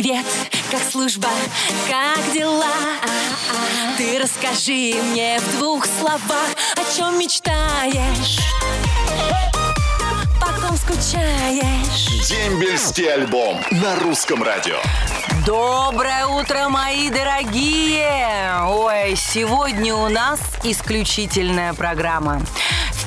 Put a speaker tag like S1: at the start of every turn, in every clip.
S1: Привет, как служба, как дела? Ты расскажи мне в двух словах, о чем мечтаешь? Потом скучаешь.
S2: Дембельский альбом на русском радио.
S3: Доброе утро, мои дорогие! Ой, сегодня у нас исключительная программа.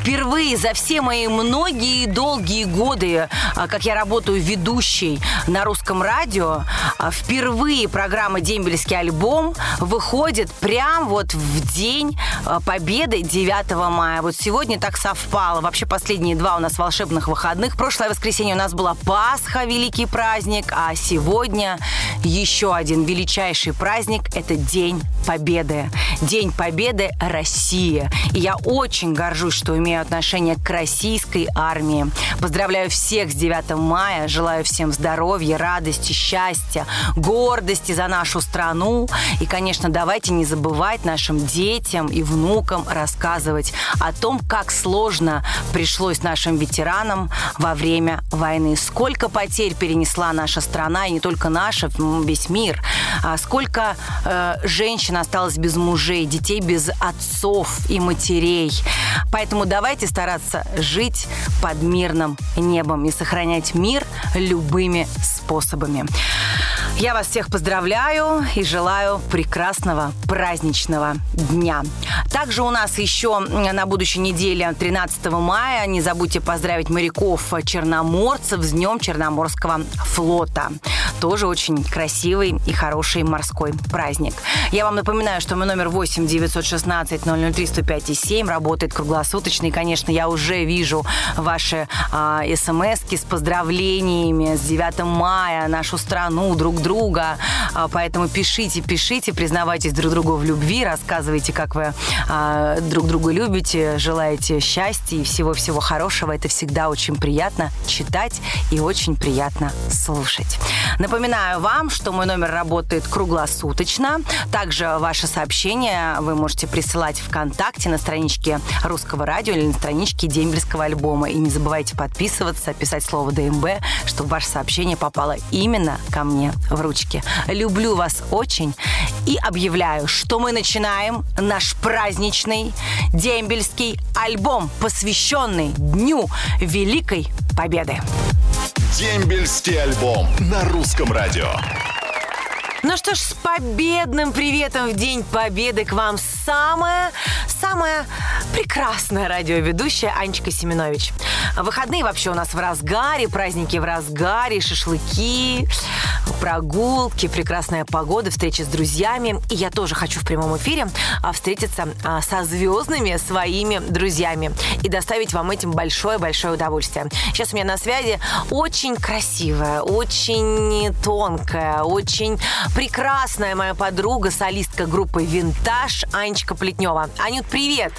S3: Впервые за все мои многие долгие годы, а, как я работаю ведущей на русском радио, а, впервые программа «Дембельский альбом» выходит прям вот в день а, Победы 9 мая. Вот сегодня так совпало. Вообще последние два у нас волшебных выходных. Прошлое воскресенье у нас была Пасха, великий праздник, а сегодня еще один величайший праздник – это День Победы. День Победы России. И я очень горжусь, что имею отношение к российской армии. Поздравляю всех с 9 мая, желаю всем здоровья, радости, счастья, гордости за нашу страну. И, конечно, давайте не забывать нашим детям и внукам рассказывать о том, как сложно пришлось нашим ветеранам во время войны. Сколько потерь перенесла наша страна, и не только наша, весь мир. А сколько э, женщин осталось без мужей, детей без отцов и матерей. Поэтому давайте стараться жить под мирным небом и сохранять мир любыми способами. Я вас всех поздравляю и желаю прекрасного праздничного дня. Также у нас еще на будущей неделе, 13 мая, не забудьте поздравить моряков-черноморцев с Днем Черноморского флота. Тоже очень красивый и хороший морской праздник. Я вам напоминаю, что мой номер 8 916 003 105 7 работает круглосуточно. И, конечно, я уже вижу ваши а, смс с поздравлениями с 9 мая, нашу страну, друг друга. А, поэтому пишите, пишите, признавайтесь друг другу в любви, рассказывайте, как вы а, друг друга любите, желаете счастья и всего-всего хорошего. Это всегда очень приятно читать и очень приятно слушать. Напоминаю вам, что мой номер работает круглосуточно. Также ваши сообщения вы можете присылать ВКонтакте на страничке Русского радио или на страничке Дембельского альбома. И не забывайте подписываться, писать слово ДМБ, чтобы ваше сообщение попало именно ко мне в ручки. Люблю вас очень и объявляю, что мы начинаем наш праздничный дембельский альбом, посвященный Дню Великой Победы.
S2: Дембельский альбом на русском радио.
S3: Ну что ж, с победным приветом в День Победы к вам самая, самая прекрасная радиоведущая Анечка Семенович. Выходные вообще у нас в разгаре, праздники в разгаре, шашлыки, прогулки, прекрасная погода, встречи с друзьями. И я тоже хочу в прямом эфире а, встретиться а, со звездными своими друзьями и доставить вам этим большое-большое удовольствие. Сейчас у меня на связи очень красивая, очень тонкая, очень прекрасная моя подруга, солистка группы «Винтаж» Анечка Плетнева. Анют, привет!
S4: Привет,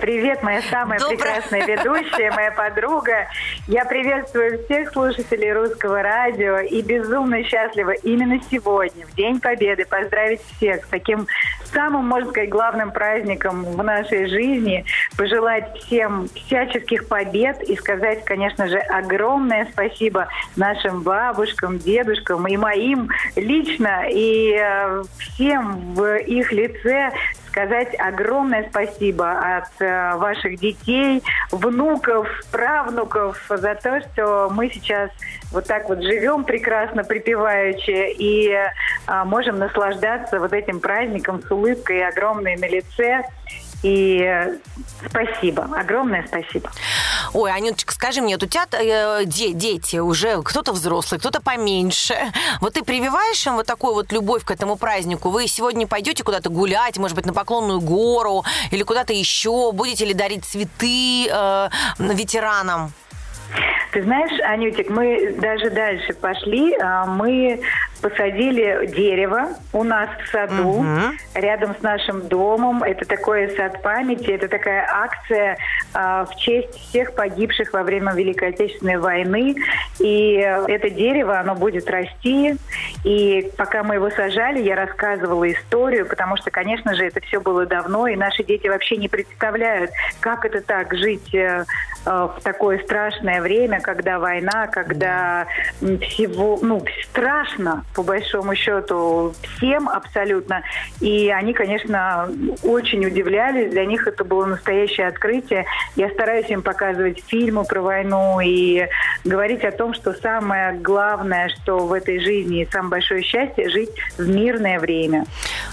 S4: привет, моя самая
S3: Доброе.
S4: прекрасная ведущая, моя подруга. Я приветствую всех слушателей русского радио и безумно счастлива именно сегодня, в День Победы, поздравить всех с таким самым, можно сказать, главным праздником в нашей жизни, пожелать всем всяческих побед и сказать, конечно же, огромное спасибо нашим бабушкам, дедушкам и моим лично, и э, всем в их лице сказать огромное спасибо от э, ваших детей, внуков, правнуков за то, что мы сейчас вот так вот живем прекрасно, припеваючи, и э, можем наслаждаться вот этим праздником с улыбкой огромной на лице. И э, спасибо, огромное спасибо.
S3: Ой, Анюточка, скажи мне, вот у тебя э, де- дети уже, кто-то взрослый, кто-то поменьше. Вот ты прививаешь им вот такую вот любовь к этому празднику? Вы сегодня пойдете куда-то гулять, может быть, на Поклонную гору или куда-то еще? Будете ли дарить цветы э, ветеранам?
S4: Ты знаешь, Анютик, мы даже дальше пошли. А, Мы посадили дерево у нас в саду, угу. рядом с нашим домом. Это такой сад памяти, это такая акция э, в честь всех погибших во время Великой Отечественной войны. И это дерево, оно будет расти. И пока мы его сажали, я рассказывала историю, потому что, конечно же, это все было давно, и наши дети вообще не представляют, как это так жить э, э в такое страшное время, когда война, когда всего, ну, страшно, по большому счету, всем абсолютно. И они, конечно, очень удивлялись. Для них это было настоящее открытие. Я стараюсь им показывать фильмы про войну и говорить о том, что самое главное, что в этой жизни и самое большое счастье – жить в мирное время.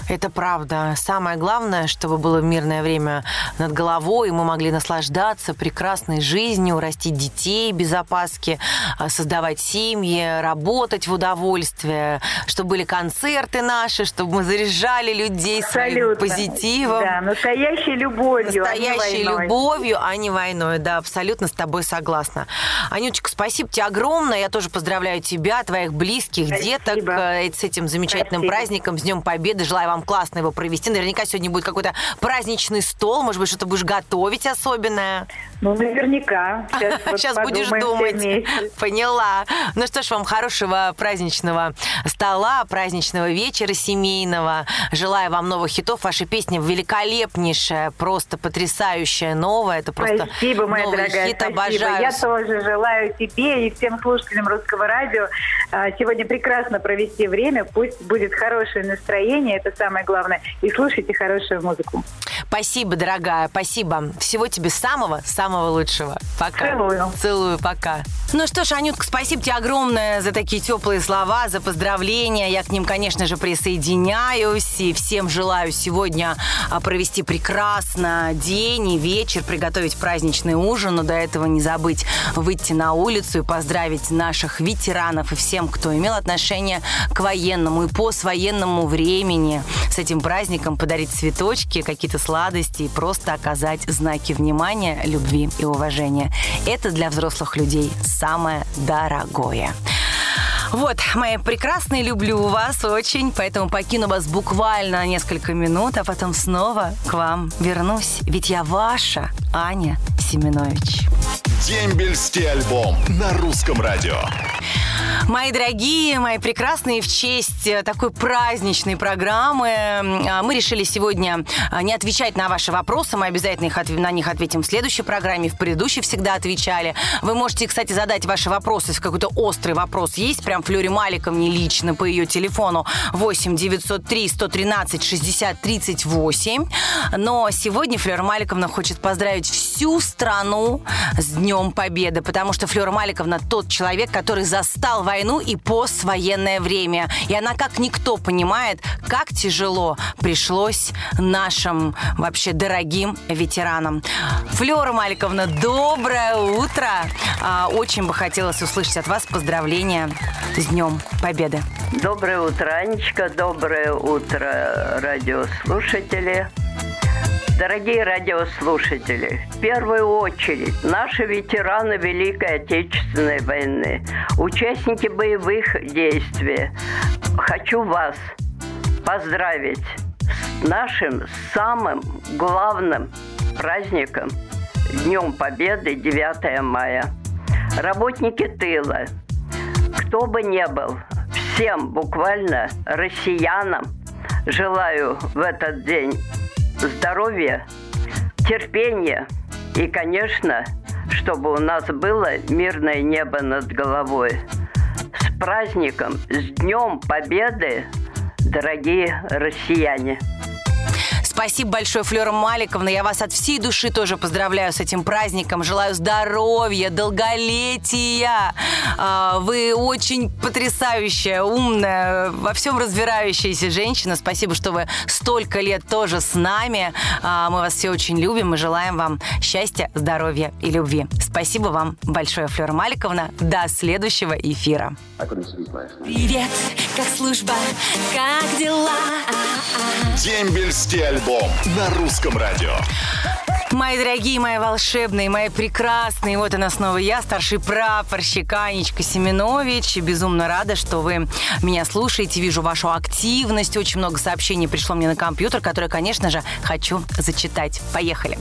S3: Это правда. Самое главное, чтобы было мирное время над головой, и мы могли наслаждаться прекрасной жизнью, растить детей без опаски, а, создавать семьи, работать в удовольствие, чтобы были концерты наши, чтобы мы заряжали людей Абсолютно. своим позитивом.
S4: Да, настоящей любовью,
S3: Настоящей а любовью, а не войной. Да, абсолютно с тобой согласна. Анюточка, спасибо тебе огромное. Я тоже поздравляю тебя, твоих близких, спасибо. деток э, с этим замечательным спасибо. праздником, с Днем Победы. Желаю вам классно его провести. Наверняка сегодня будет какой-то праздничный стол. Может быть, что-то будешь готовить особенное.
S4: Ну, наверняка.
S3: Сейчас, вот Сейчас будешь думать. Поняла. Ну что ж, вам хорошего праздничного стола, праздничного вечера семейного. Желаю вам новых хитов. Ваша песня великолепнейшая, просто потрясающая, новая. Это просто
S4: спасибо, моя
S3: новый
S4: дорогая,
S3: хит.
S4: Спасибо.
S3: Обожаю.
S4: Я тоже желаю тебе и всем слушателям Русского радио а, сегодня прекрасно провести время. Пусть будет хорошее настроение, это самое главное. И слушайте хорошую музыку.
S3: Спасибо, дорогая, спасибо. Всего тебе самого, самого лучшего. Пока.
S4: Целую.
S3: Целую, пока. Ну что ж, Анютка, спасибо тебе огромное за такие теплые слова, за поздравления. Я к ним, конечно же, присоединяюсь. И всем желаю сегодня а, провести прекрасно день и вечер, приготовить праздничный ужин. Но до этого не забыть выйти на улицу и поздравить наших ветеранов и всем, кто имел отношение к военному и поствоенному времени. С этим праздником подарить цветочки, какие-то сладости и просто оказать знаки внимания, любви и уважения. Это для взрослых людей самое дорогое. Вот, мои прекрасные, люблю вас очень, поэтому покину вас буквально на несколько минут, а потом снова к вам вернусь. Ведь я ваша Аня Семенович.
S2: Дембельский альбом на русском радио.
S3: Мои дорогие, мои прекрасные, в честь э, такой праздничной программы а, мы решили сегодня а, не отвечать на ваши вопросы. Мы обязательно их, на них ответим в следующей программе. В предыдущей всегда отвечали. Вы можете, кстати, задать ваши вопросы, если какой-то острый вопрос есть, прям Флюре Маликовне лично по ее телефону 8 903 113 60 38. Но сегодня Флюра Маликовна хочет поздравить всю страну с Днем Победы, потому что Флюра Маликовна тот человек, который застал войну и поствоенное время. И она как никто понимает, как тяжело пришлось нашим вообще дорогим ветеранам. Флёра Маликовна, доброе утро! А, очень бы хотелось услышать от вас поздравления с Днем Победы.
S5: Доброе утро, Анечка. Доброе утро, радиослушатели. Дорогие радиослушатели, в первую очередь наши ветераны Великой Отечественной войны, участники боевых действий, хочу вас поздравить с нашим самым главным праздником Днем Победы 9 мая. Работники тыла, кто бы ни был, всем буквально россиянам желаю в этот день здоровья, терпения и, конечно, чтобы у нас было мирное небо над головой. С праздником, с Днем Победы, дорогие россияне!
S3: Спасибо большое, Флера Маликовна. Я вас от всей души тоже поздравляю с этим праздником. Желаю здоровья, долголетия. А, вы очень потрясающая, умная, во всем разбирающаяся женщина. Спасибо, что вы столько лет тоже с нами. А, мы вас все очень любим и желаем вам счастья, здоровья и любви. Спасибо вам большое, Флера Маликовна. До следующего эфира.
S1: Привет, как служба, как дела?
S2: Дембельский альбом на русском радио.
S3: Мои дорогие, мои волшебные, мои прекрасные, вот она снова я, старший прапорщик Анечка Семенович. Безумно рада, что вы меня слушаете, вижу вашу активность. Очень много сообщений пришло мне на компьютер, которые, конечно же, хочу зачитать. Поехали.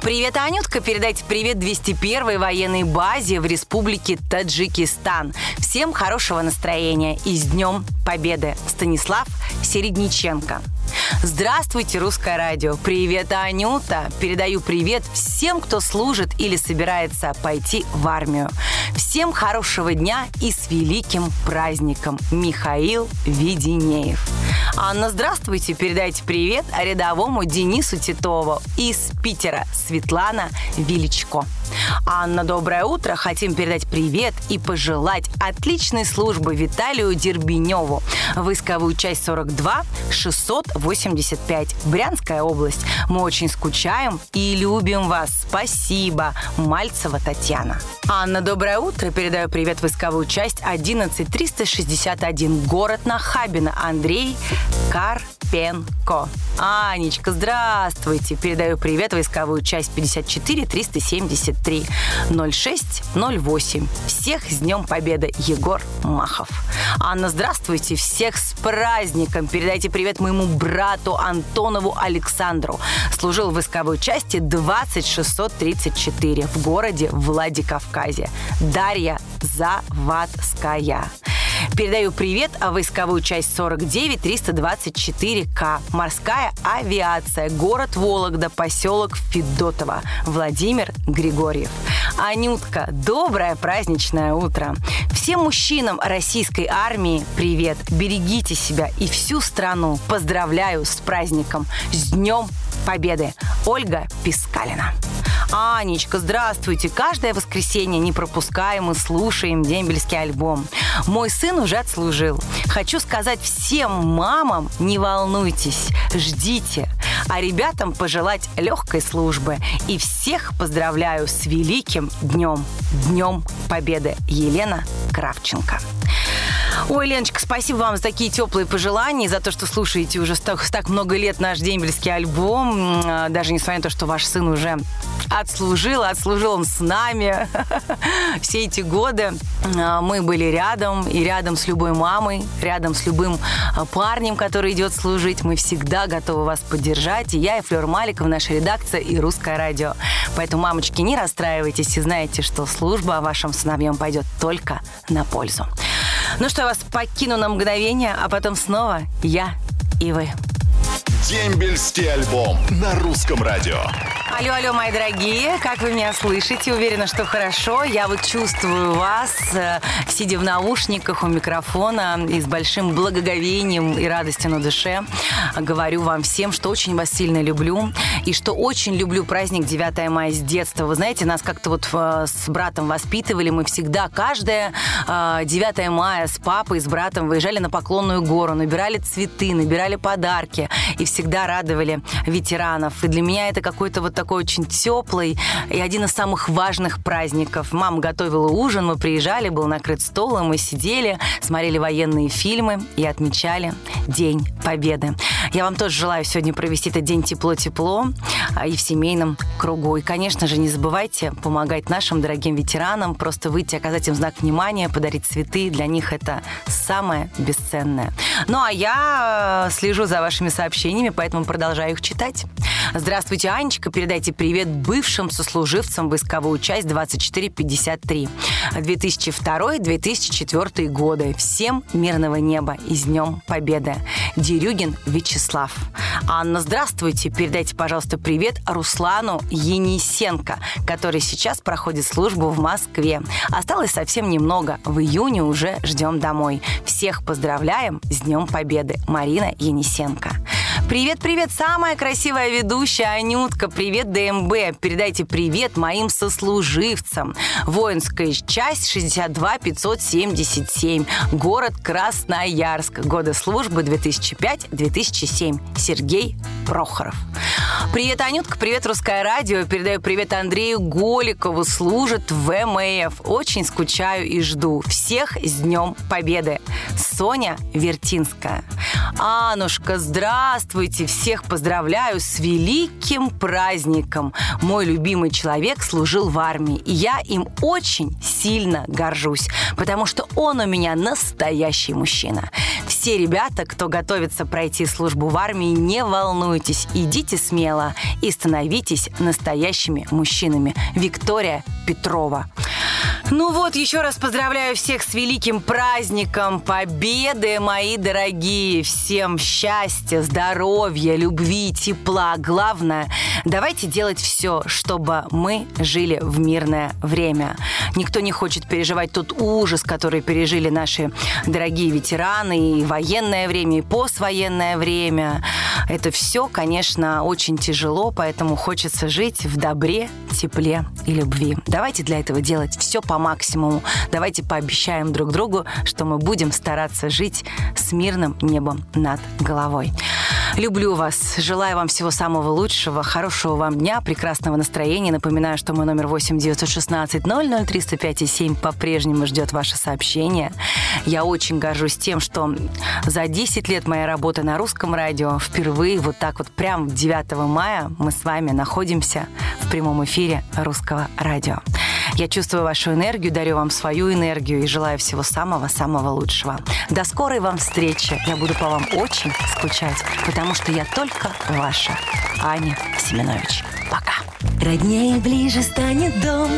S3: Привет, Анютка, передайте привет 201-й военной базе в Республике Таджикистан. Всем хорошего настроения и с Днем Победы. Станислав Середниченко. Здравствуйте, Русское радио. Привет, Анюта. Передаю привет всем, кто служит или собирается пойти в армию. Всем хорошего дня и с великим праздником. Михаил Веденеев. Анна, здравствуйте. Передайте привет рядовому Денису Титову из Питера. Светлана Величко. Анна, доброе утро. Хотим передать привет и пожелать отличной службы Виталию Дербеневу. Войсковую часть 42 685. Брянская область. Мы очень скучаем и любим вас. Спасибо. Мальцева Татьяна. Анна, доброе утро. Передаю привет войсковую часть 11361. Город Нахабино. Андрей Карпенко. Анечка, здравствуйте. Передаю привет войсковую часть 54 373 06 08. Всех с Днем Победы. Егор Махов. Анна, здравствуйте. Всех с праздником. Передайте привет моему брату Антонову Александру. Служил в войсковой части 20634 в городе Владикавказе. Дарья Завадская. Передаю привет а войсковую часть 49 324К. Морская авиация. Город Вологда, поселок Федотово. Владимир Григорьев. Анютка, доброе праздничное утро. Всем мужчинам российской армии привет. Берегите себя и всю страну. Поздравляю с праздником. С Днем Победы. Ольга Пискалина. Анечка, здравствуйте. Каждое воскресенье не пропускаем и слушаем дембельский альбом. Мой сын уже отслужил. Хочу сказать всем мамам, не волнуйтесь, ждите. А ребятам пожелать легкой службы. И всех поздравляю с великим днем. Днем Победы. Елена Кравченко. Ой, Леночка, спасибо вам за такие теплые пожелания, за то, что слушаете уже так, так много лет наш дембельский альбом. Даже несмотря на то, что ваш сын уже отслужил, отслужил он с нами все эти годы. Мы были рядом, и рядом с любой мамой, рядом с любым парнем, который идет служить. Мы всегда готовы вас поддержать. И я, и Флёр Маликов, наша редакция, и Русское радио. Поэтому, мамочки, не расстраивайтесь и знаете, что служба вашим сыновьям пойдет только на пользу. Ну что, я вас покину на мгновение, а потом снова я и вы.
S2: Дембельский альбом на русском радио.
S3: Алло, алло, мои дорогие, как вы меня слышите? Уверена, что хорошо. Я вот чувствую вас, э, сидя в наушниках у микрофона и с большим благоговением и радостью на душе. Говорю вам всем, что очень вас сильно люблю и что очень люблю праздник 9 мая с детства. Вы знаете, нас как-то вот э, с братом воспитывали. Мы всегда, каждое 9 э, мая с папой, с братом выезжали на Поклонную гору, набирали цветы, набирали подарки и всегда радовали ветеранов. И для меня это какой-то вот такой очень теплый и один из самых важных праздников. Мама готовила ужин, мы приезжали, был накрыт стол, и мы сидели, смотрели военные фильмы и отмечали День Победы. Я вам тоже желаю сегодня провести этот день тепло-тепло а, и в семейном кругу. И, конечно же, не забывайте помогать нашим дорогим ветеранам, просто выйти, оказать им знак внимания, подарить цветы. Для них это самое бесценное. Ну, а я э, слежу за вашими сообщениями, поэтому продолжаю их читать. Здравствуйте, Анечка. Передайте привет бывшим сослуживцам войсковую часть 2453. 2002-2004 годы. Всем мирного неба и с Днем Победы. Дерюгин Вячеслав. Анна, здравствуйте. Передайте, пожалуйста, привет Руслану Енисенко, который сейчас проходит службу в Москве. Осталось совсем немного. В июне уже ждем домой. Всех поздравляем с Днем Победы. Марина Енисенко. Привет-привет, самая красивая ведущая Анютка. Привет, ДМБ. Передайте привет моим сослуживцам. Воинская часть 62 577. Город Красноярск. Годы службы 2005-2007. Сергей Прохоров. Привет, Анютка. Привет, Русское радио. Передаю привет Андрею Голикову. Служит в МФ. Очень скучаю и жду. Всех с Днем Победы. Соня Вертинская. Анушка, здравствуйте! Всех поздравляю с великим праздником! Мой любимый человек служил в армии, и я им очень сильно горжусь, потому что он у меня настоящий мужчина. Все ребята, кто готовится пройти службу в армии, не волнуйтесь, идите смело и становитесь настоящими мужчинами. Виктория Петрова. Ну вот, еще раз поздравляю всех с великим праздником Победы, мои дорогие. Всем счастья, здоровья, любви, тепла. Главное, давайте делать все, чтобы мы жили в мирное время. Никто не хочет переживать тот ужас, который пережили наши дорогие ветераны и военное время, и поствоенное время. Это все, конечно, очень тяжело, поэтому хочется жить в добре, тепле и любви. Давайте для этого делать все по максимуму. Давайте пообещаем друг другу, что мы будем стараться жить с мирным небом над головой. Люблю вас. Желаю вам всего самого лучшего. Хорошего вам дня, прекрасного настроения. Напоминаю, что мой номер 8 916 00 305 7 по-прежнему ждет ваше сообщение. Я очень горжусь тем, что за 10 лет моей работы на русском радио впервые вот так вот прям 9 мая мы с вами находимся в прямом эфире русского радио. Я чувствую вашу энергию, дарю вам свою энергию и желаю всего самого-самого лучшего. До скорой вам встречи. Я буду по вам очень скучать, потому что я только ваша Аня Семенович. Пока.
S1: Роднее ближе станет дом,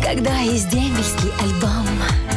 S1: когда есть дембельский альбом.